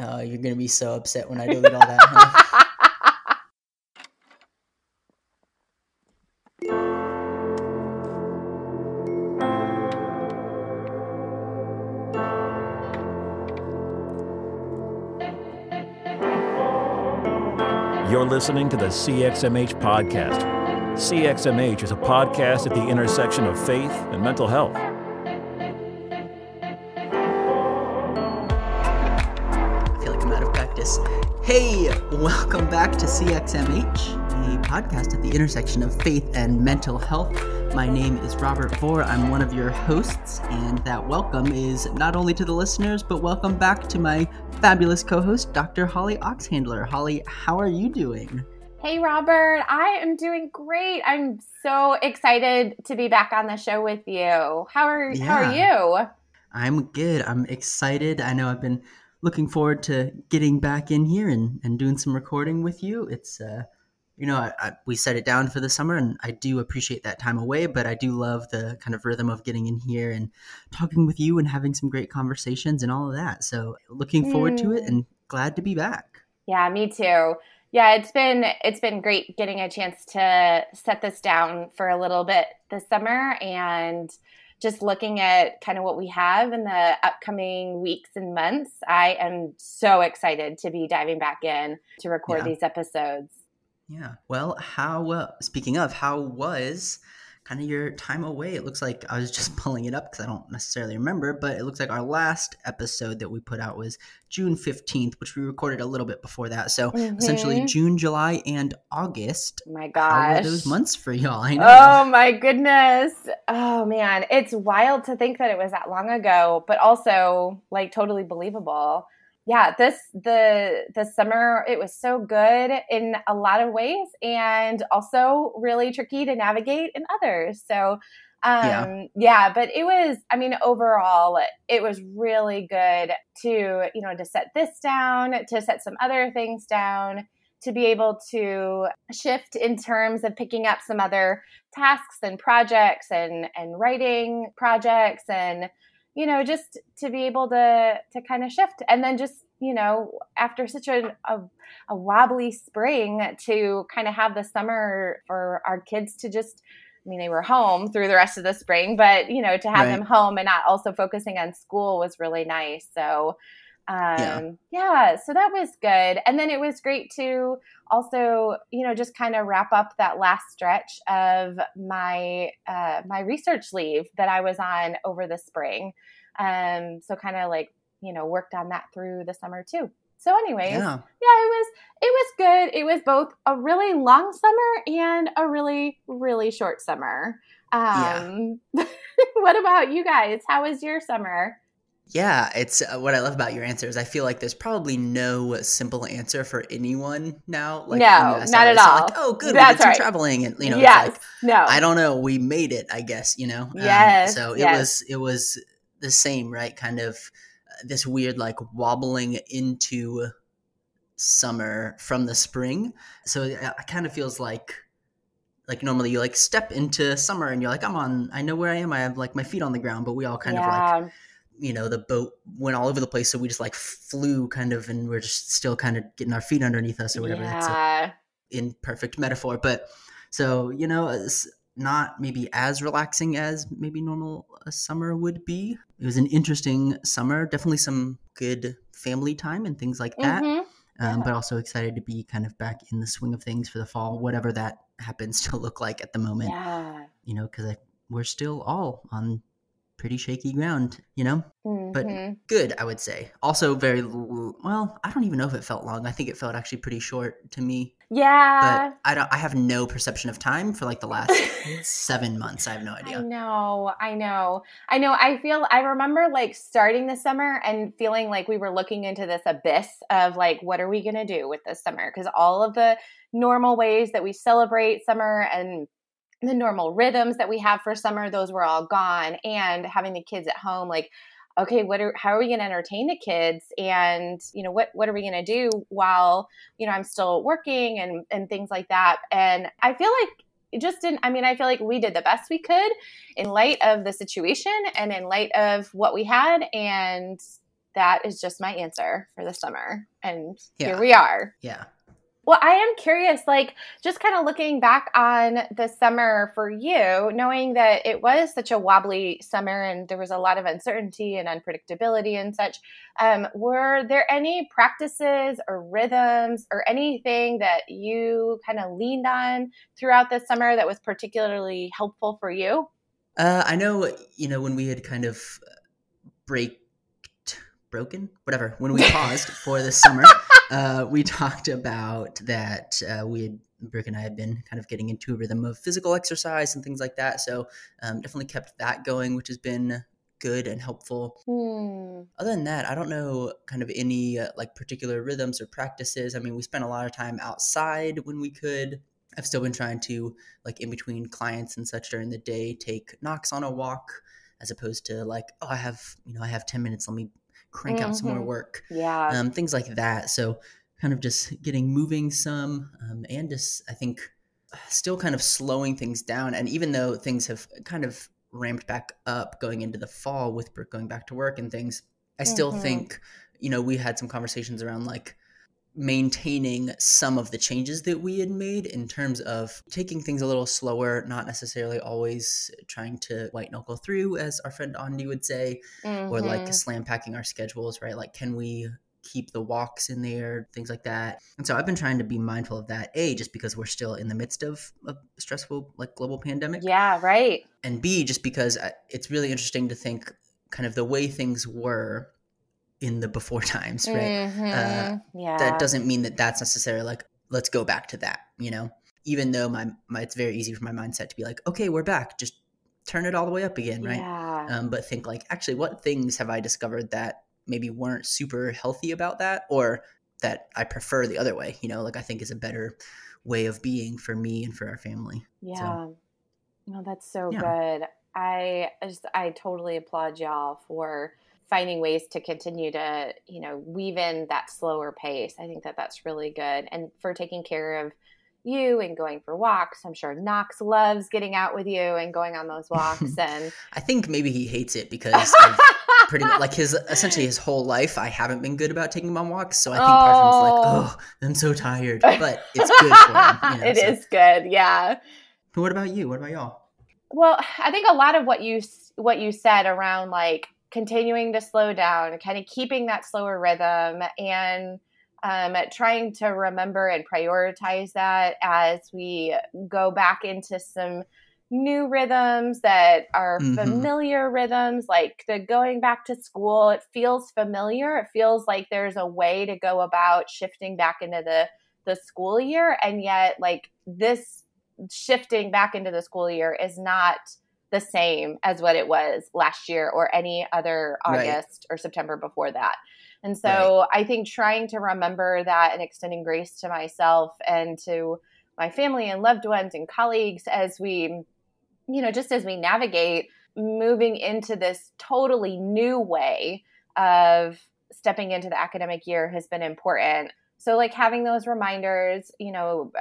Oh, you're gonna be so upset when I delete all that. Huh? You're listening to the CXMH podcast. CXMH is a podcast at the intersection of faith and mental health. Welcome back to CXMH, a podcast at the intersection of faith and mental health. My name is Robert Vore. I'm one of your hosts, and that welcome is not only to the listeners, but welcome back to my fabulous co host, Dr. Holly Oxhandler. Holly, how are you doing? Hey, Robert. I am doing great. I'm so excited to be back on the show with you. How are, Yeah. how are you? I'm good. I'm excited. I know I've been looking forward to getting back in here and, and doing some recording with you. It's, uh, you know, I, I, we set it down for the summer, and I do appreciate that time away. But I do love the kind of rhythm of getting in here and talking with you and having some great conversations and all of that. So looking forward to it Mm. and glad to be back. Yeah, me too. Yeah, it's been it's been great getting a chance to set this down for a little bit this summer and just looking at kind of what we have in the upcoming weeks and months. I am so excited to be diving back in to record Yeah. these episodes. Yeah. Well, how, uh, speaking of, how was kind of your time away? It looks like I was just pulling it up because I don't necessarily remember, but it looks like our last episode that we put out was June 15th, which we recorded a little bit before that. So essentially Mhm. June, July, and August. Oh my gosh. those months for y'all? I know. Oh my goodness. Oh man, it's wild to think that it was that long ago, but also like totally believable. Yeah, this the the summer it was so good in a lot of ways and also really tricky to navigate in others. So um Yeah. yeah, but it was I mean overall it was really good to, you know, to set this down, to set some other things down, to be able to shift in terms of picking up some other tasks and projects and and writing projects and you know just to be able to to kind of shift and then just you know after such a, a, a wobbly spring to kind of have the summer for our kids to just I mean, they were home through the rest of the spring, but you know, to have Right. them home and not also focusing on school was really nice. So, um, Yeah. yeah, so that was good. And then it was great to also, you know, just kind of wrap up that last stretch of my uh, my research leave that I was on over the spring. Um, so kind of like you know worked on that through the summer too. So, anyways, Yeah. yeah, it was it was good. It was both a really long summer and a really really short summer. Um, what about you guys? How was your summer? Yeah, it's uh, what I love about your answer is I feel like there's probably no simple answer for anyone now. Like No, when you ask not at all. Like, oh, good, we That's did some right. traveling, and you know, yes, like no, I don't know. We made it, I guess. You know. Um, Yes, so it yes. was it was the same, right? Kind of uh, this weird like wobbling into summer from the spring. So it, it kind of feels like like normally you like step into summer and you're like I'm on. I know where I am. I have like my feet on the ground, but we all kind of like yeah, you know the boat went all over the place so we just like flew kind of and we're just still kind of getting our feet underneath us or whatever. That's a yeah, imperfect metaphor but so you know it's not maybe as relaxing as maybe normal a summer would be. It was an interesting summer definitely some good family time and things like that. Mhm. um, but also excited to be kind of back in the swing of things for the fall whatever that happens to look like at the moment. Yeah. you know because we're still all on pretty shaky ground you know but Mhm. good i would say also very well i don't even know if it felt long i think it felt actually pretty short to me yeah. but i don't i have no perception of time for like the last seven months i have no I idea know, I know, I know. I feel, I remember like starting the summer and feeling like we were looking into this abyss of like, what are we going to do with this summer? Because all of the normal ways that we celebrate summer and the normal rhythms that we have for summer, those were all gone. And having the kids at home, like, okay, what are, how are we going to entertain the kids? And, you know, what, what are we going to do while, you know, I'm still working and, and things like that. And I feel like it just didn't, I mean, I feel like we did the best we could in light of the situation and in light of what we had. And that is just my answer for the summer. And Yeah. here we are. Yeah. Well, I am curious, like, just kind of looking back on the summer for you, knowing that it was such a wobbly summer and there was a lot of uncertainty and unpredictability and such. Um, were there any practices or rhythms or anything that you kind of leaned on throughout the summer that was particularly helpful for you? Uh, I know, you know, when we had kind of break broken, whatever, when we paused for the summer, uh, we talked about that uh, we had Brooke and I had been kind of getting into a rhythm of physical exercise and things like that. So um, definitely kept that going, which has been good and helpful. Hmm. Other than that, I don't know kind of any uh, like particular rhythms or practices. I mean, we spent a lot of time outside when we could. I've still been trying to like in between clients and such during the day take Knox on a walk as opposed to like oh I have you know I have 10 minutes let me crank out some more Mhm. work Yeah. um, things like that. So kind of just getting moving some um, and just I think still kind of slowing things down. And even though things have kind of ramped back up going into the fall with Brooke going back to work and things, I still Mhm. think you know we had some conversations around like maintaining some of the changes that we had made in terms of taking things a little slower, not necessarily always trying to white knuckle through, as our friend Andi would say, or like Mhm. slam packing our schedules, right? Like, can we keep the walks in there, things like that. And so I've been trying to be mindful of that. A, just because we're still in the midst of a stressful, like global pandemic, yeah, right. and B, just because I- it's really interesting to think kind of the way things were in the before times, right? Mhm. yeah. That doesn't mean that that's necessarily like let's go back to that, you know. Even though my, my it's very easy for my mindset to be like, okay, we're back, just turn it all the way up again, right? Yeah. um, but think like actually what things have i discovered that maybe weren't super healthy about that or that i prefer the other way you know like i think is a better way of being for me and for our family Yeah. No, that's so Yeah. good. I I just I totally applaud y'all for finding ways to continue to, you know, weave in that slower pace. I think that that's really good and for taking care of you and going for walks. I'm sure Knox loves getting out with you and going on those walks and i think maybe he hates it because pretty much like his essentially his whole life i haven't been good about taking him on walks so i think part of him's like Oh. oh i'm so tired but it's good for him you know, It so. is good. Yeah. But what about you what about y'all Well, I think a lot of what you what you said around like continuing to slow down, kind of keeping that slower rhythm, and um, trying to remember and prioritize that as we go back into some new rhythms that are Mhm. familiar rhythms, like the going back to school. It feels familiar. It feels like there's a way to go about shifting back into the the school year, and yet like this shifting back into the school year is not the same as what it was last year or any other Right. August or September before that. And so I think trying to remember that and extending grace to myself and to my family and loved ones and colleagues as we, you know, just as we navigate moving into this totally new way of stepping into the academic year has been important. So, like having those reminders, you know,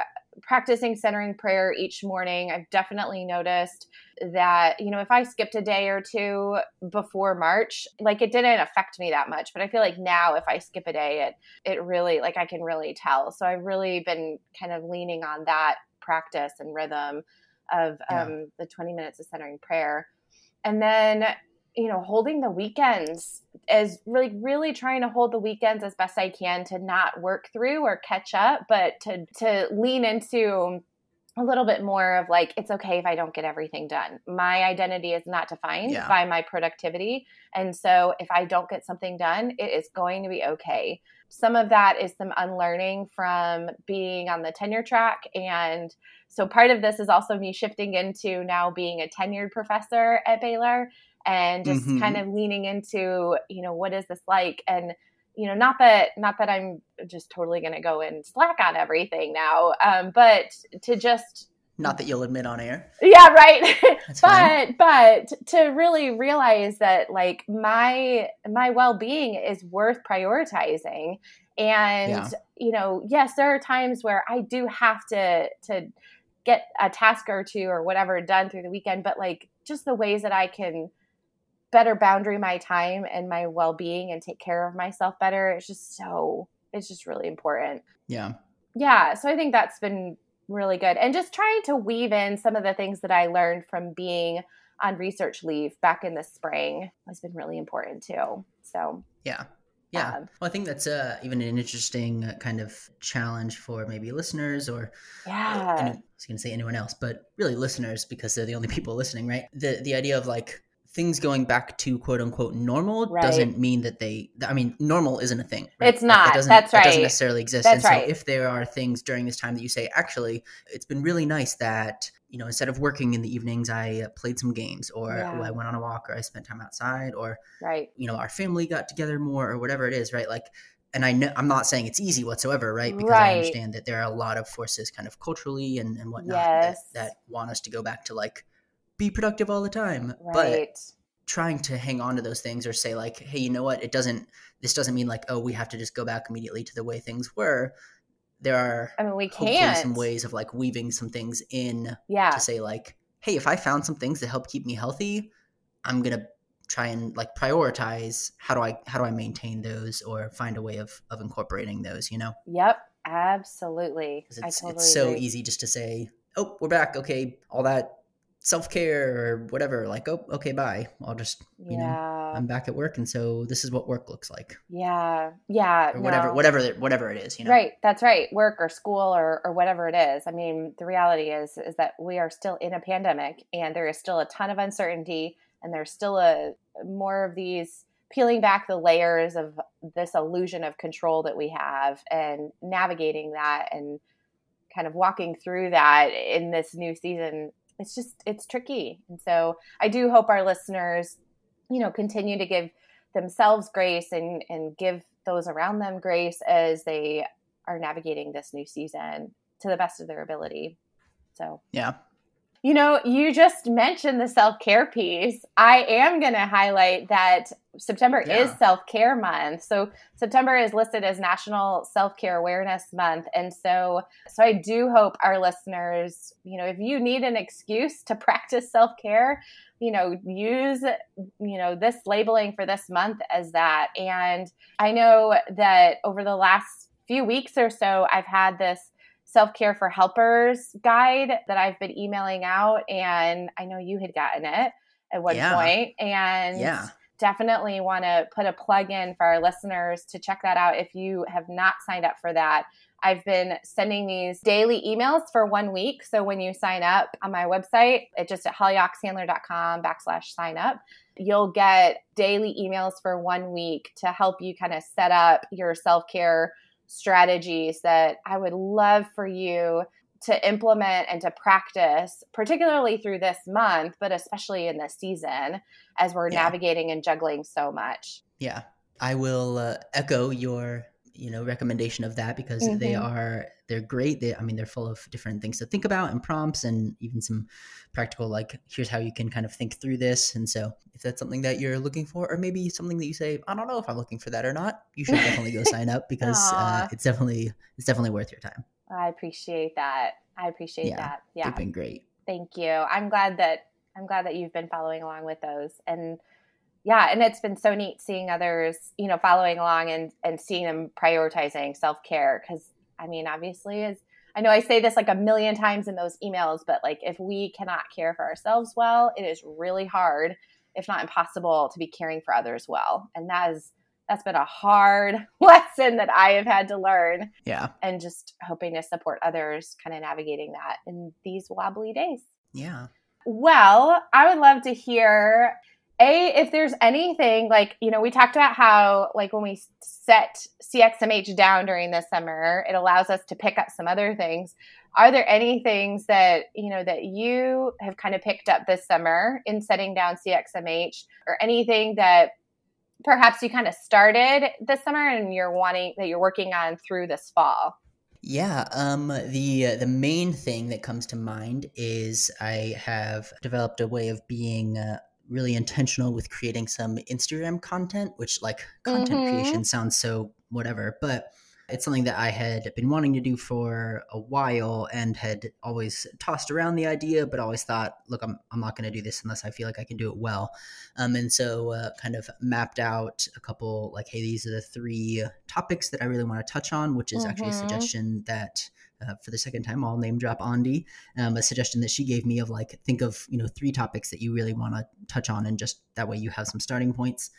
practicing centering prayer each morning, I've definitely noticed that, you know, if I skipped a day or two before March, like it didn't affect me that much. But I feel like now if I skip a day, it it really like I can really tell. So I've really been kind of leaning on that practice and rhythm of Yeah. um, the 20 minutes of centering prayer. And then you know holding the weekends is really really trying to hold the weekends as best i can to not work through or catch up but to to lean into a little bit more of like it's okay if i don't get everything done my identity is not defined Yeah. by my productivity and so if i don't get something done it is going to be okay some of that is some unlearning from being on the tenure track and so part of this is also me shifting into now being a tenured professor at baylor and just Mhm. kind of leaning into you know what is this like and you know not that not that i'm just totally going to go and slack on everything now um, but to just not that you'll admit on air yeah right fine. but but to really realize that like my my well-being is worth prioritizing and Yeah. you know yes there are times where i do have to to get a task or two or whatever done through the weekend but like just the ways that i can better boundary my time and my well-being and take care of myself better it's just so it's just really important Yeah. yeah so i think that's been really good and just trying to weave in some of the things that i learned from being on research leave back in the spring has been really important too so Yeah. Yeah. Um, well, I think that's uh, even an interesting uh, kind of challenge for maybe listeners or yeah any- I was going to say anyone else, but really listeners because they're the only people listening, right? The the idea of like things going back to quote unquote normal Right. doesn't mean that they. I mean, normal isn't a thing. Right? It's not. It doesn't, That's It doesn't necessarily exist. That's and so right. if there are things during this time that you say, actually, it's been really nice that you know instead of working in the evenings, I played some games, or Yeah. I went on a walk, or I spent time outside, or right you know our family got together more or whatever it is right like and i know i'm not saying it's easy whatsoever right because i understand that there are a lot of forces kind of culturally and, and whatnot Yes. that, that want us to go back to like be productive all the time but trying to hang on to those things or say like hey you know what? It doesn't this doesn't mean like oh we have to just go back immediately to the way things were. There are i mean we can't some ways of like weaving some things in yeah. to say like hey if i found some things that help keep me healthy i'm gonna try and like prioritize how do i how do i maintain those or find a way of of incorporating those you know? Yep. Absolutely. It's, totally it's so agree. easy just to say oh we're back. Okay. All that self-care or whatever like oh okay bye i'll just you know i'm back at work and so this is what work looks like yeah yeah or whatever no. whatever whatever it is you know Right, that's right. Work or school or or whatever it is. I mean, the reality is is that we are still in a pandemic and there is still a ton of uncertainty and there's still a more of these peeling back the layers of this illusion of control that we have and navigating that and kind of walking through that in this new season. It's just it's tricky. And so I do hope our listeners, you know, continue to give themselves grace and and give those around them grace as they are navigating this new season to the best of their ability. So, yeah you know, you just mentioned the self care piece. I am going to highlight that September is self care month. So September is listed as National Self Care Awareness Month, and so so I do hope our listeners, you know, if you need an excuse to practice self care, you know, use you know this labeling for this month as that. And I know that over the last few weeks or so, I've had this self care for helpers guide that I've been emailing out, and I know you had gotten it at one Yeah. point, and yeah definitely want to put a plug in for our listeners to check that out if you have not signed up for that. I've been sending these daily emails for one week. So when you sign up on my website, it's just at hollyoxhandler.com backslash sign up, you'll get daily emails for one week to help you kind of set up your self care strategies that I would love for you to implement and to practice, particularly through this month, but especially in this season as we're Yeah. navigating and juggling so much. Yeah, I will uh, echo your you know recommendation of that because they Mhm. are they're great. They I mean they're full of different things to think about and prompts and even some practical like here's how you can kind of think through this. And so if that's something that you're looking for, or maybe something that you say I don't know if I'm looking for that or not, you should definitely go sign up because uh, it's definitely it's definitely worth your time. I appreciate that. I appreciate Yeah, that. Yeah. They've been great. Thank you. I'm glad that I'm glad that you've been following along with those. And yeah, and it's been so neat seeing others, you know, following along and and seeing them prioritizing self-care cuz I mean, obviously as I know I say this like a million times in those emails, but like if we cannot care for ourselves well, it is really hard, if not impossible, to be caring for others well. And that is that's been a hard lesson that I have had to learn Yeah, and just hoping to support others kind of navigating that in these wobbly days. yeah, Well, I would love to hear a if there's anything like you know we talked about how like when we set CXMH down during the summer, it allows us to pick up some other things. Are there any things that you know that you have kind of picked up this summer in setting down CXMH, or anything that perhaps you kind of started this summer and you're wanting that you're working on through this fall? Yeah, um, the uh, the main thing that comes to mind is I have developed a way of being uh, really intentional with creating some Instagram content, which like content Mhm. creation sounds so whatever, but It's something that I had been wanting to do for a while and had always tossed around the idea, but always thought, look, I'm, I'm not going to do this unless I feel like I can do it well. Um, and so uh, kind of mapped out a couple, like, hey, these are the three topics that I really want to touch on, which is mm-hmm. actually a mm-hmm. suggestion that uh, for the second time, I'll name drop Andi, um, a suggestion that she gave me of like, think of, you know, three topics that you really want to touch on and just that way you have some starting points.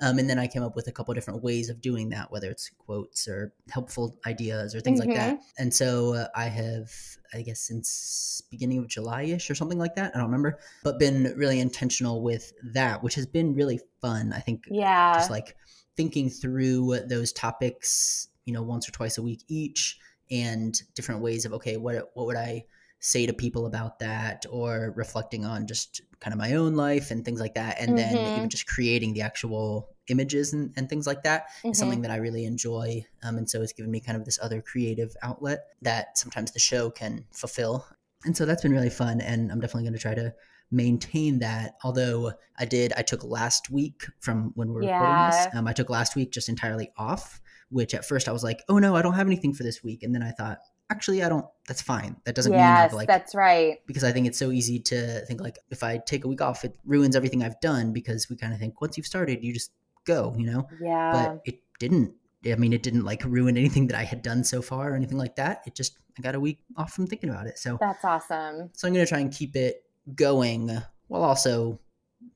Um, and then I came up with a couple different ways of doing that, whether it's quotes or helpful ideas or things mm-hmm. like that. Mm-hmm. And so uh, I have, I guess, since beginning of July ish or something like that. I don't remember, but been really intentional with that, which has been really fun. I think, yeah, just like thinking through those topics, you know, once or twice a week each, and different ways of okay, what what would I say to people about that, or reflecting on just kind of my own life and things like that, and mm-hmm. then even just creating the actual images and, and things like that mm-hmm. is something that I really enjoy. Um, and so it's given me kind of this other creative outlet that sometimes the show can fulfill. And so that's been really fun. And I'm definitely going to try to maintain that. Although I did, I took last week from when we are yeah. recording this, um, I took last week just entirely off which at first I was like, oh no, I don't have anything for this week. And then I thought, actually, I don't, that's fine. That doesn't yes, mean I've like, that's right. Because I think it's so easy to think like, if I take a week off, it ruins everything I've done because we kind of think once you've started, you just go, you know? Yeah. But it didn't. I mean, it didn't like ruin anything that I had done so far or anything like that. It just, I got a week off from thinking about it. So that's awesome. So I'm going to try and keep it going while also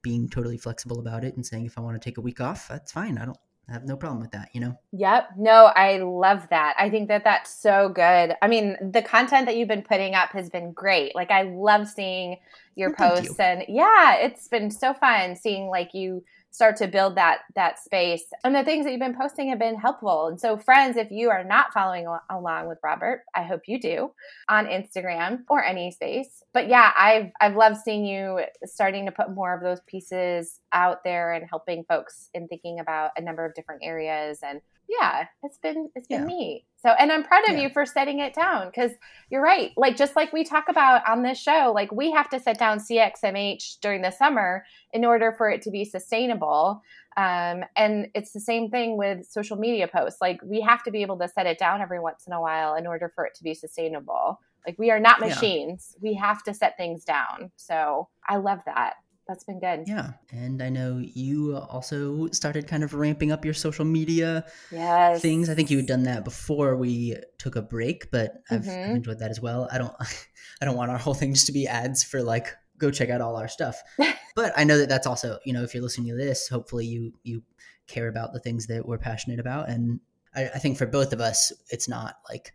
being totally flexible about it and saying if I want to take a week off, that's fine. I don't I have no problem with that, you know? Yep. No, I love that. I think that that's so good. I mean, the content that you've been putting up has been great. Like, I love seeing your well, posts. You. And yeah, it's been so fun seeing like you start to build that that space. And the things that you've been posting have been helpful. And so friends if you are not following along with robert i hope you do on instagram or any space. But yeah i've i've loved seeing you starting to put more of those pieces out there and helping folks in thinking about a number of different areas and yeah, it's been it's been yeah. neat. So, and I'm proud of yeah. you for setting it down because you're right. Like just like we talk about on this show, like we have to set down CXMH during the summer in order for it to be sustainable. Um, and it's the same thing with social media posts. Like we have to be able to set it down every once in a while in order for it to be sustainable. Like we are not machines. Yeah. We have to set things down. So I love that that's been good. Yeah. And I know you also started kind of ramping up your social media yes. things. I think you had done that before we took a break, but I've, mm-hmm. I've enjoyed that as well. I don't I don't want our whole thing just to be ads for like go check out all our stuff. but I know that that's also, you know, if you're listening to this, hopefully you you care about the things that we're passionate about and I, I think for both of us, it's not like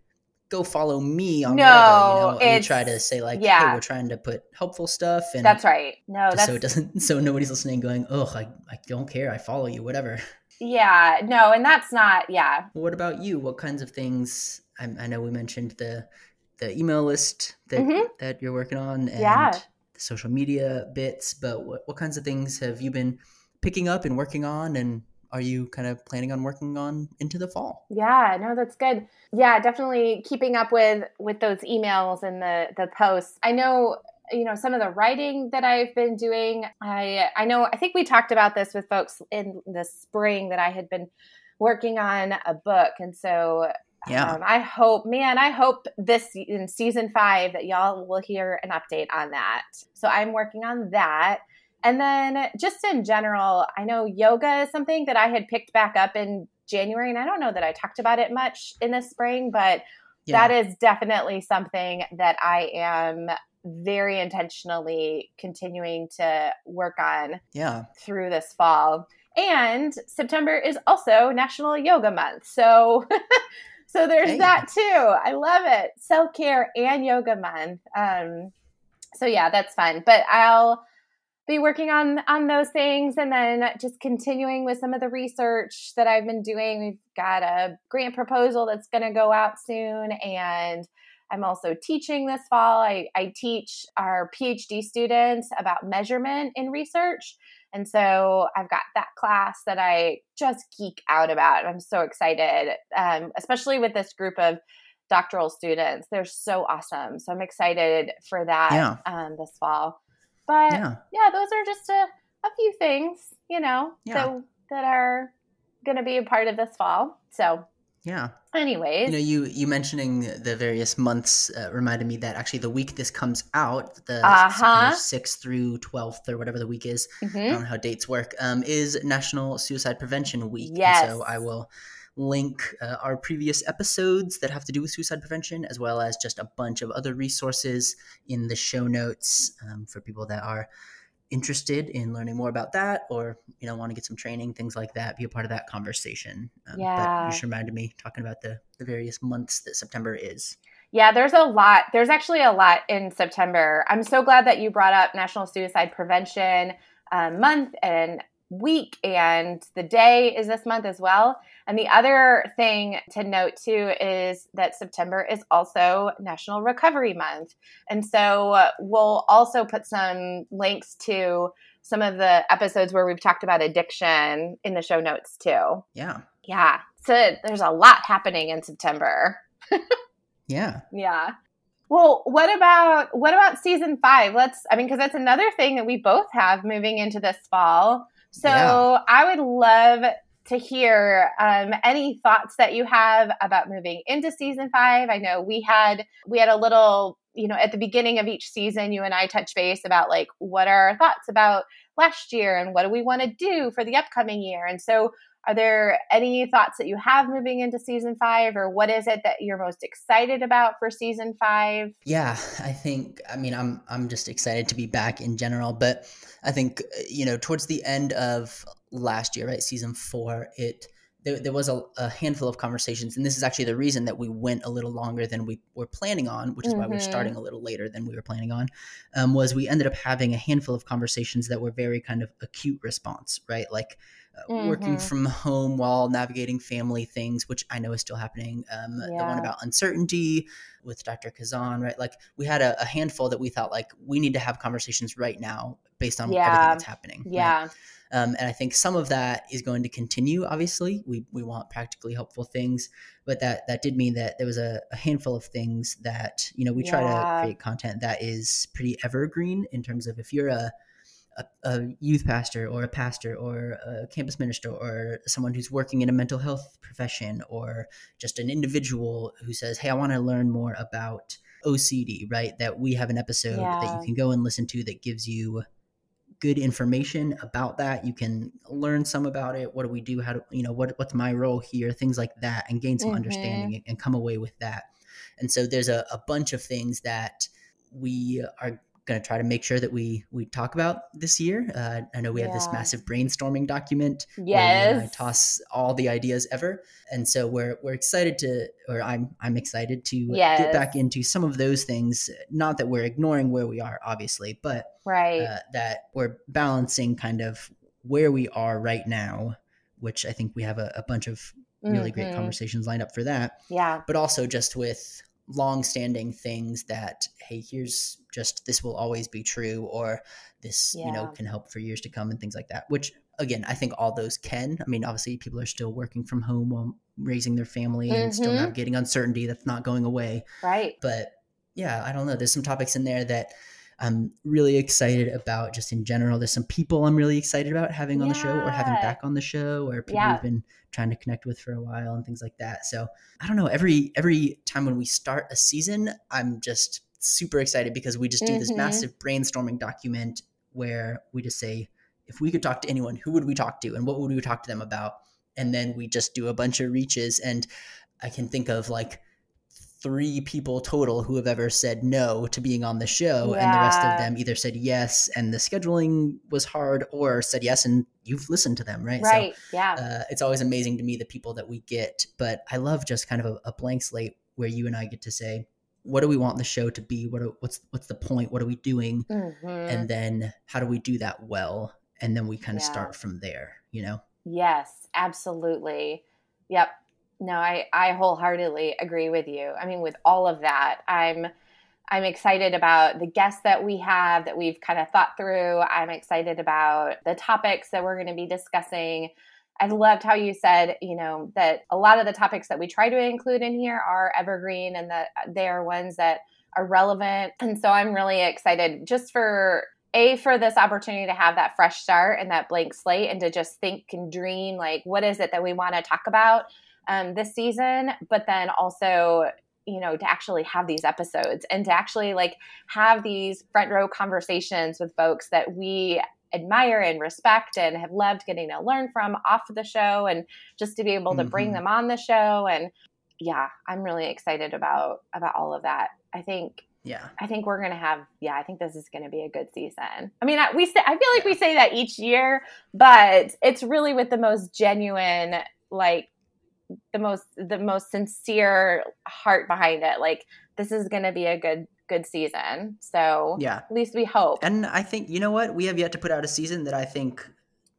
go follow me on no, whatever. You know, we try to say like, yeah. hey, we're trying to put helpful stuff, and that's right. No, that's... so it doesn't, so nobody's listening, going, oh, I, I don't care, I follow you, whatever. Yeah, no, and that's not, yeah. What about you? What kinds of things? I, I know we mentioned the the email list that mm-hmm. that you're working on, and yeah. the social media bits, but what what kinds of things have you been picking up and working on, and are you kind of planning on working on into the fall? Yeah, no, that's good. Yeah, definitely keeping up with with those emails and the the posts. I know you know some of the writing that I've been doing. I I know I think we talked about this with folks in the spring that I had been working on a book, and so yeah. Um, I hope, man, I hope this in season five that y'all will hear an update on that. So I'm working on that. And then just in general, I know yoga is something that I had picked back up in January, and I don't know that I talked about it much in the spring, but yeah. that is definitely something that I am very intentionally continuing to work on yeah. through this fall. And September is also National Yoga Month. So so there's hey. that too. I love it. Self-care and yoga month. Um so yeah, that's fun. But I'll be working on on those things and then just continuing with some of the research that I've been doing. We've got a grant proposal that's going to go out soon and I'm also teaching this fall. I, I teach our PhD students about measurement in research. And so I've got that class that I just geek out about. I'm so excited, um, especially with this group of doctoral students. They're so awesome. So I'm excited for that yeah. um, this fall. But yeah, yeah those are just a, a few things, you know, yeah. that, that are going to be a part of this fall. So Yeah. Anyways, you know, you you mentioning the various months uh, reminded me that actually the week this comes out, the Uh-huh. sixth through twelfth or whatever the week is, I Mhm. don't know how dates work, um, is National Suicide Prevention Week. And Yes. so I will link uh, our previous episodes that have to do with suicide prevention, as well as just a bunch of other resources in the show notes um, for people that are interested in learning more about that or you know want to get some training things like that be a part of that conversation um, Yeah. but you just reminded me talking about the the various months that september is Yeah, there's a lot. There's actually a lot in September. I'm so glad that you brought up National Suicide Prevention um, Month and week, and the day is this month as well. And the other thing to note too is that September is also National Recovery Month. And so we'll also put some links to some of the episodes where we've talked about addiction in the show notes too. yeah Yeah. So there's a lot happening in September. yeah Yeah. Well, what about what about season five? Let's. I mean, because that's another thing that we both have moving into this fall. So Yeah. I would love to hear um, any thoughts that you have about moving into season five. I know we had we had a little, you know, at the beginning of each season, you and I touch base about like what are our thoughts about last year and what do we want to do for the upcoming year. And so are there any thoughts that you have moving into season five, or what is it that you're most excited about for season five? yeah i think i mean i'm i'm just excited to be back in general but i think uh, you know towards the end of last year right season four it there, there was a, a handful of conversations and this is actually the reason that we went a little longer than we were planning on which is why we're starting a little later than we were planning on um, was we ended up having a handful of conversations that were very kind of acute response right? Like uh, working Mhm. from home while navigating family things which i know is still happening um, the one about uncertainty with dr kazan right? Like we had a, a handful that we thought like we need to have conversations right now based on Yeah. everything that's happening right? Yeah. Um, and I think some of that is going to continue. Obviously, we we want practically helpful things, but that that did mean that there was a, a handful of things that you know we try Yeah. to create content that is pretty evergreen in terms of if you're a a, a youth pastor or a pastor or a campus minister or someone who's working in a mental health profession or just an individual who says, "Hey, I want to learn more about OCD," right? That we have an episode that you can go and listen to that gives you good information about that. You can learn some about it. What do we do? How do you know what what's my role here? Things like that, and gain some Mhm. understanding and, and come away with that. And so there's a, a bunch of things that we are going to try to make sure that we we talk about this year. Uh, I know we have this massive brainstorming document where I toss all the ideas ever, and so we're we're excited to, or I'm I'm excited to Yes. get back into some of those things. Not that we're ignoring where we are, obviously, but Right. uh, that we're balancing kind of where we are right now, which I think we have a, a bunch of really great Mhm. conversations lined up for that, Yeah. but also just with long-standing things that hey here's just this will always be true or this you know can help for years to come and things like that which again i think all those can i mean obviously people are still working from home while raising their family and still Mhm. navigating uncertainty that's not going away Right. but yeah, I don't know. There's some topics in there that I'm really excited about just in general. There's some people I'm really excited about having on the show or having back on the show or people Yeah. we've been trying to connect with for a while and things like that. So I don't know. Every every time when we start a season, I'm just super excited because we just do this Mhm. massive brainstorming document where we just say, if we could talk to anyone, who would we talk to and what would we talk to them about? And then we just do a bunch of reaches and I can think of like three people total who have ever said no to being on the show and the rest of them either said yes and the scheduling was hard or said yes and you've listened to them right Right. yeah. uh, it's always amazing to me the people that we get but i love just kind of a, a blank slate where you and i get to say what do we want the show to be what do, what's what's the point what are we doing Mhm. and then how do we do that well and then we kind of Yeah. start from there you know Yes, absolutely. Yep. No, I I wholeheartedly agree with you. I mean, with all of that, I'm I'm excited about the guests that we have that we've kind of thought through. I'm excited about the topics that we're going to be discussing. I loved how you said, you know, that a lot of the topics that we try to include in here are evergreen and that they are ones that are relevant. And so I'm really excited just for a for this opportunity to have that fresh start and that blank slate and to just think and dream like what is it that we want to talk about um, this season, but then also you know to actually have these episodes and to actually like have these front row conversations with folks that we admire and respect and have loved getting to learn from off the show and just to be able to mm-hmm. bring them on the show and yeah i'm really excited about about all of that i think yeah i think we're gonna have yeah i think this is gonna be a good season i mean we say i feel like yeah. we say that each year but it's really with the most genuine like the most the most sincere heart behind it like this is gonna be a good good season. So yeah, at least we hope. And I think you know what we have yet to put out a season that I think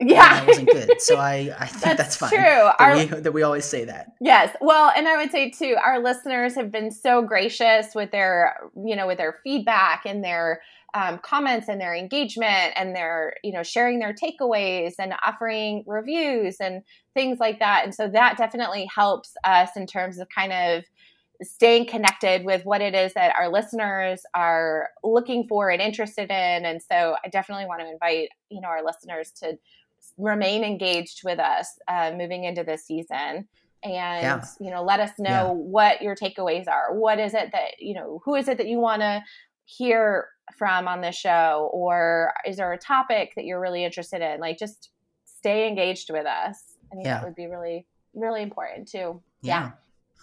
yeah that wasn't good. So I I think that's, that's fine. True. That, our, we, that we always say that. Yes. Well, and I would say too, our listeners have been so gracious with their you know with their feedback and their um, comments and their engagement and their you know sharing their takeaways and offering reviews and things like that and so that definitely helps us in terms of kind of staying connected with what it is that our listeners are looking for and interested in. And so I definitely want to invite, you know, our listeners to remain engaged with us uh, moving into this season and yeah. you know let us know yeah. what your takeaways are what is it that you know who is it that you want to hear from on this show or is there a topic that you're really interested in like just stay engaged with us i think yeah. that would be really really important too yeah.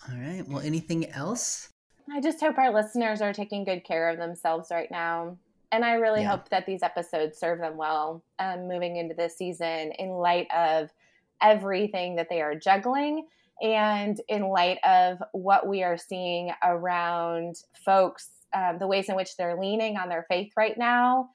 All right. Well, anything else? I just hope our listeners are taking good care of themselves right now. And I really yeah. hope that these episodes serve them well um, moving into this season in light of everything that they are juggling and in light of what we are seeing around folks, um, the ways in which they're leaning on their faith right now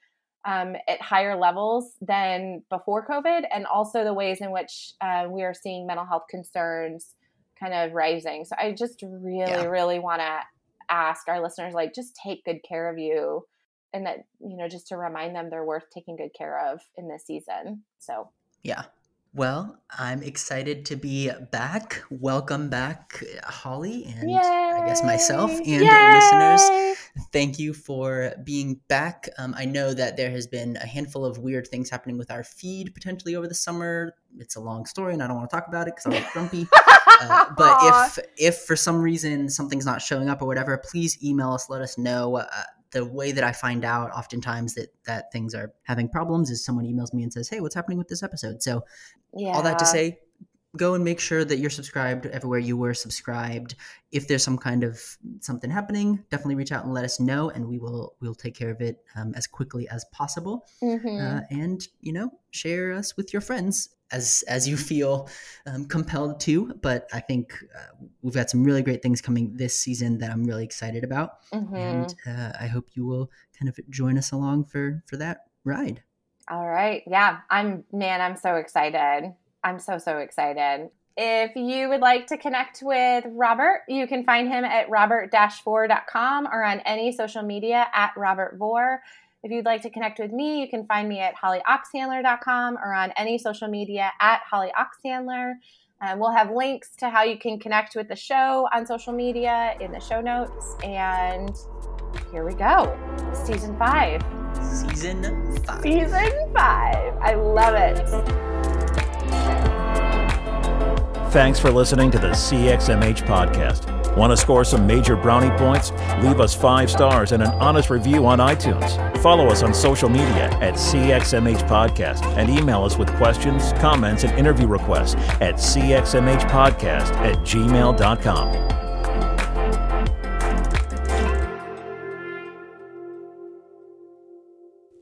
um, at higher levels than before COVID, and also the ways in which uh, we are seeing mental health concerns kind of rising. So I just really, yeah. really want to ask our listeners, like, just take good care of you. And that, you know, just to remind them they're worth taking good care of in this season. So, yeah. Well, I'm excited to be back. Welcome back, Holly, and Yay! I guess myself and Yay! listeners. Thank you for being back. Um, I know that there has been a handful of weird things happening with our feed potentially over the summer. It's a long story, and I don't want to talk about it because I'm grumpy. uh, but if if for some reason something's not showing up or whatever, please email us. Let us know. Uh, the way that I find out oftentimes that that things are having problems is someone emails me and says, "Hey, what's happening with this episode?" So, yeah. all that to say, go and make sure that you're subscribed everywhere you were subscribed. If there's some kind of something happening, definitely reach out and let us know, and we will we'll take care of it um, as quickly as possible. Mm-hmm. Uh, and you know, share us with your friends as as you feel um, compelled to. But I think uh, we've got some really great things coming this season that I'm really excited about, mm-hmm. and uh, I hope you will kind of join us along for for that ride. All right, yeah, I'm man, I'm so excited. I'm so so excited. If you would like to connect with Robert, you can find him at robert-vore.com or on any social media at Robert Vore. If you'd like to connect with me, you can find me at hollyoxhandler.com or on any social media at hollyoxhandler. Um, we'll have links to how you can connect with the show on social media in the show notes. And here we go. Season five. Season five. Season five. I love it. Thanks for listening to the CXMH podcast. Want to score some major brownie points? Leave us five stars and an honest review on iTunes. Follow us on social media at CXMH Podcast and email us with questions, comments, and interview requests at cxmhpodcast at gmail.com.